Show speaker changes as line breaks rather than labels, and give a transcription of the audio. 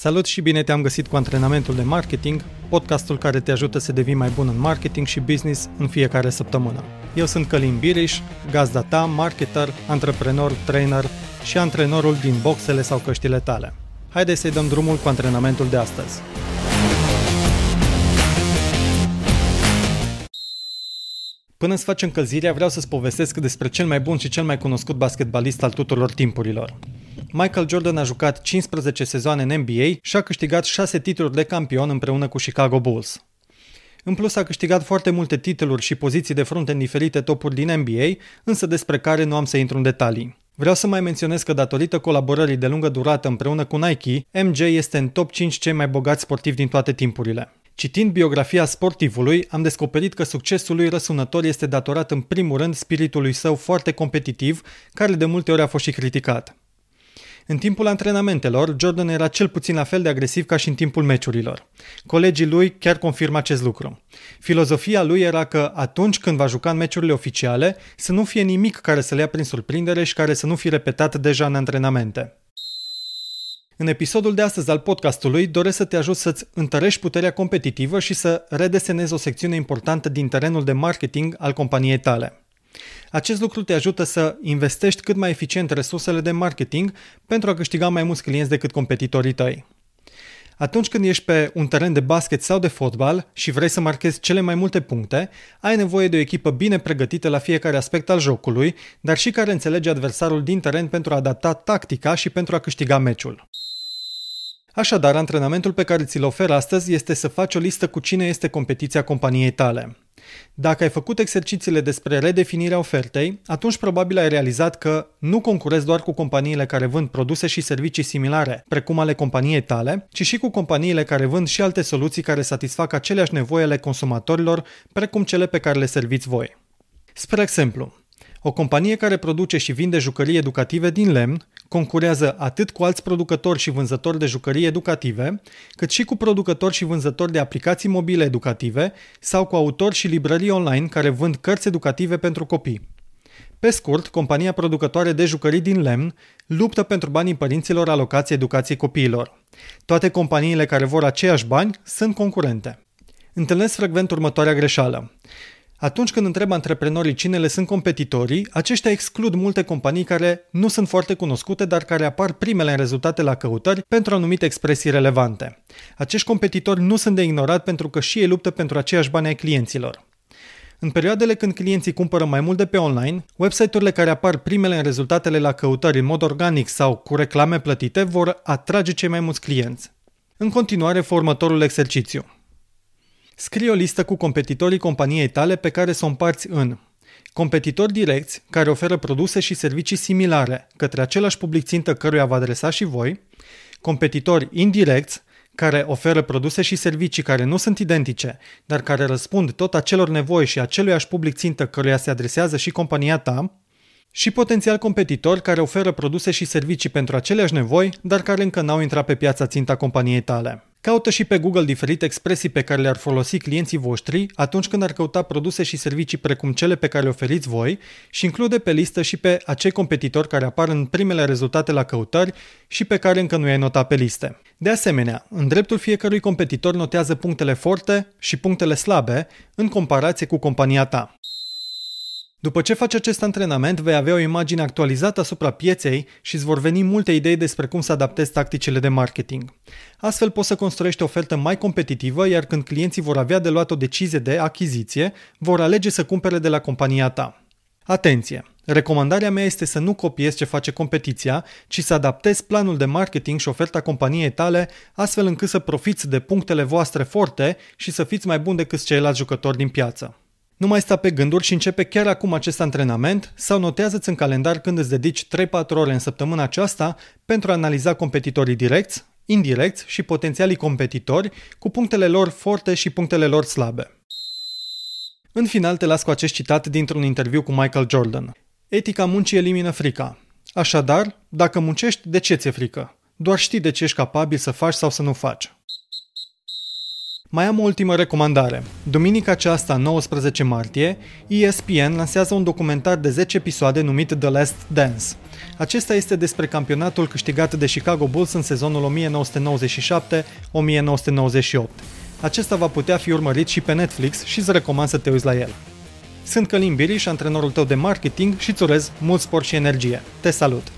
Salut și bine te-am găsit cu antrenamentul de marketing, podcastul care te ajută să devii mai bun în marketing și business în fiecare săptămână. Eu sunt Călin Biriș, gazda ta, marketer, antreprenor, trainer și antrenorul din boxele sau căștile tale. Haideți să-i dăm drumul cu antrenamentul de astăzi. Până să facem încălzirea, vreau să-ți povestesc despre cel mai bun și cel mai cunoscut basketbalist al tuturor timpurilor. Michael Jordan a jucat 15 sezoane în NBA și a câștigat 6 titluri de campion împreună cu Chicago Bulls. În plus a câștigat foarte multe titluri și poziții de frunte în diferite topuri din NBA, însă despre care nu am să intru în detalii. Vreau să mai menționez că datorită colaborării de lungă durată împreună cu Nike, MJ este în top 5 cei mai bogați sportivi din toate timpurile. Citind biografia sportivului, am descoperit că succesul lui răsunător este datorat în primul rând spiritului său foarte competitiv, care de multe ori a fost și criticat. În timpul antrenamentelor, Jordan era cel puțin la fel de agresiv ca și în timpul meciurilor. Colegii lui chiar confirmă acest lucru. Filozofia lui era că atunci când va juca în meciurile oficiale, să nu fie nimic care să le ia prin surprindere și care să nu fie repetat deja în antrenamente. În episodul de astăzi al podcastului doresc să te ajut să-ți întărești puterea competitivă și să redesenezi o secțiune importantă din terenul de marketing al companiei tale. Acest lucru te ajută să investești cât mai eficient resursele de marketing pentru a câștiga mai mulți clienți decât competitorii tăi. Atunci când ești pe un teren de basket sau de fotbal și vrei să marchezi cele mai multe puncte, ai nevoie de o echipă bine pregătită la fiecare aspect al jocului, dar și care înțelege adversarul din teren pentru a adapta tactica și pentru a câștiga meciul. Așadar, antrenamentul pe care ți-l ofer astăzi este să faci o listă cu cine este competiția companiei tale. Dacă ai făcut exercițiile despre redefinirea ofertei, atunci probabil ai realizat că nu concurezi doar cu companiile care vând produse și servicii similare, precum ale companiei tale, ci și cu companiile care vând și alte soluții care satisfac aceleași nevoi ale consumatorilor, precum cele pe care le serviți voi. Spre exemplu, o companie care produce și vinde jucării educative din lemn concurează atât cu alți producători și vânzători de jucării educative, cât și cu producători și vânzători de aplicații mobile educative sau cu autori și librării online care vând cărți educative pentru copii. Pe scurt, compania producătoare de jucării din lemn luptă pentru banii părinților alocați educației copiilor. Toate companiile care vor aceiași bani sunt concurente. Întâlnesc frecvent următoarea greșeală. Atunci când întreb antreprenorii cine le sunt competitorii, aceștia exclud multe companii care nu sunt foarte cunoscute, dar care apar primele în rezultate la căutări pentru anumite expresii relevante. Acești competitori nu sunt de ignorat pentru că și ei luptă pentru aceiași bani ai clienților. În perioadele când clienții cumpără mai mult de pe online, website-urile care apar primele în rezultatele la căutări în mod organic sau cu reclame plătite vor atrage cei mai mulți clienți. În continuare, următorul exercițiu. Scrie o listă cu competitorii companiei tale pe care să o împarți în competitori direcți care oferă produse și servicii similare către același public țintă căruia vă adresa și voi, competitori indirecți care oferă produse și servicii care nu sunt identice, dar care răspund tot acelor nevoi și aceluiași public țintă căruia se adresează și compania ta, și potențial competitori care oferă produse și servicii pentru aceleași nevoi, dar care încă n-au intrat pe piața ținta companiei tale. Caută și pe Google diferite expresii pe care le-ar folosi clienții voștri atunci când ar căuta produse și servicii precum cele pe care le oferiți voi și include pe listă și pe acei competitori care apar în primele rezultate la căutări și pe care încă nu i-ai notat pe liste. De asemenea, în dreptul fiecărui competitor notează punctele forte și punctele slabe în comparație cu compania ta. După ce faci acest antrenament, vei avea o imagine actualizată asupra pieței și îți vor veni multe idei despre cum să adaptezi tacticile de marketing. Astfel poți să construiești o ofertă mai competitivă, iar când clienții vor avea de luat o decizie de achiziție, vor alege să cumpere de la compania ta. Atenție! Recomandarea mea este să nu copiezi ce face competiția, ci să adaptezi planul de marketing și oferta companiei tale astfel încât să profiți de punctele voastre forte și să fiți mai buni decât ceilalți jucători din piață. Nu mai sta pe gânduri și începe chiar acum acest antrenament sau notează-ți în calendar când îți dedici 3-4 ore în săptămâna aceasta pentru a analiza competitorii direcți, indirecți și potențialii competitori cu punctele lor forte și punctele lor slabe. În final te las cu acest citat dintr-un interviu cu Michael Jordan. Etica muncii elimină frica. Așadar, dacă muncești, de ce ți-e frică? Doar știi de ce ești capabil să faci sau să nu faci. Mai am o ultimă recomandare. Duminica aceasta, 19 martie, ESPN lansează un documentar de 10 episoade numit The Last Dance. Acesta este despre campionatul câștigat de Chicago Bulls în sezonul 1997-1998. Acesta va putea fi urmărit și pe Netflix și îți recomand să te uiți la el. Sunt Călim Biriș, antrenorul tău de marketing și îți urez mult spor și energie. Te salut!